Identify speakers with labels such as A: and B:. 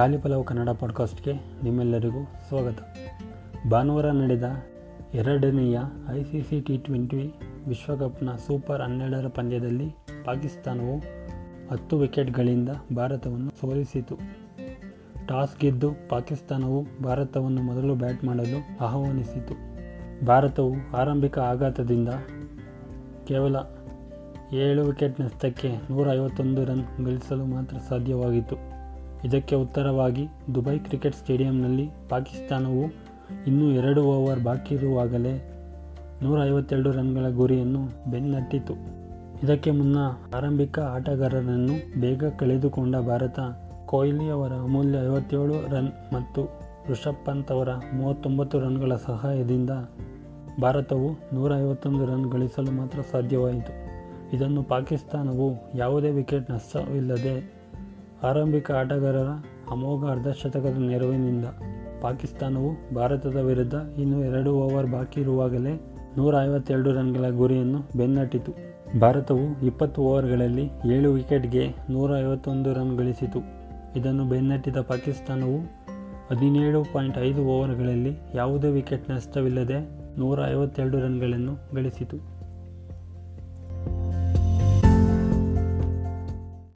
A: ಕಾಲಿಪಲವು ಕನ್ನಡ ಪಾಡ್ಕಾಸ್ಟ್ಗೆ ನಿಮ್ಮೆಲ್ಲರಿಗೂ ಸ್ವಾಗತ. ಭಾನುವಾರ ನಡೆದ ಎರಡನೆಯ I C C T twenty ವಿಶ್ವಕಪ್ನ super ಹನ್ನೆರಡರ ಪಂದ್ಯದಲ್ಲಿ ಪಾಕಿಸ್ತಾನವು ಹತ್ತು ವಿಕೆಟ್ಗಳಿಂದ ಭಾರತವನ್ನು ಸೋಲಿಸಿತು. ಟಾಸ್ ಗೆದ್ದು ಪಾಕಿಸ್ತಾನವು ಭಾರತವನ್ನು ಮೊದಲು ಬ್ಯಾಟ್ ಮಾಡಲು ಆಹ್ವಾನಿಸಿತು. ಭಾರತವು ಆರಂಭಿಕ ಆಘಾತದಿಂದ ಕೇವಲ ಏಳು ವಿಕೆಟ್ ನಷ್ಟಕ್ಕೆ ನೂರ ಐವತ್ತೊಂದು ರನ್ ಗಳಿಸಲು ಮಾತ್ರ ಸಾಧ್ಯವಾಗಿತ್ತು. ಇದಕ್ಕೆ ಉತ್ತರವಾಗಿ, ದುಬೈ ಕ್ರಿಕೆಟ್ ಸ್ಟೇಡಿಯಂನಲ್ಲಿ ಪಾಕಿಸ್ತಾನವು ಇನ್ನೂ ಎರಡು ಓವರ್ ಬಾಕಿ ಇರುವಾಗಲೇ ನೂರ ಐವತ್ತೆರಡು ರನ್ಗಳ ಗುರಿಯನ್ನು ಬೆನ್ನಟ್ಟಿತು. ಇದಕ್ಕೆ ಮುನ್ನ ಆರಂಭಿಕ ಆಟಗಾರರನ್ನು ಬೇಗ ಕಳೆದುಕೊಂಡ ಭಾರತ, ಕೊಹ್ಲಿ ಅವರ ಅಮೂಲ್ಯ ಐವತ್ತೇಳು ರನ್ ಮತ್ತು ಋಷಭ್ ಪಂತ್ ಅವರ ಮೂವತ್ತೊಂಬತ್ತು ರನ್ಗಳ ಸಹಾಯದಿಂದ ಭಾರತವು ನೂರ ಐವತ್ತೊಂದು ರನ್ ಗಳಿಸಲು ಮಾತ್ರ ಸಾಧ್ಯವಾಯಿತು. ಇದನ್ನು ಪಾಕಿಸ್ತಾನವು ಯಾವುದೇ ವಿಕೆಟ್ ನಷ್ಟವಿಲ್ಲದೆ ಆರಂಭಿಕ ಆಟಗಾರರ ಅಮೋಘ ಅರ್ಧಶತಕದ ನೆರವಿನಿಂದ ಪಾಕಿಸ್ತಾನವು ಭಾರತದ ವಿರುದ್ಧ ಇನ್ನು ಎರಡು ಓವರ್ ಬಾಕಿ ಇರುವಾಗಲೇ ನೂರ ಐವತ್ತೆರಡು ರನ್ಗಳ ಗುರಿಯನ್ನು ಬೆನ್ನಟ್ಟಿತು. ಭಾರತವು ಇಪ್ಪತ್ತು ಓವರ್ಗಳಲ್ಲಿ ಏಳು ವಿಕೆಟ್ಗೆ ನೂರ ಐವತ್ತೊಂದು ರನ್ ಗಳಿಸಿತು. ಇದನ್ನು ಬೆನ್ನಟ್ಟಿದ ಪಾಕಿಸ್ತಾನವು ಹದಿನೇಳು ಪಾಯಿಂಟ್ ಐದು ಓವರ್ಗಳಲ್ಲಿ ಯಾವುದೇ ವಿಕೆಟ್ ನಷ್ಟವಿಲ್ಲದೆ ನೂರ ಐವತ್ತೆರಡು ರನ್ಗಳನ್ನು ಗಳಿಸಿತು.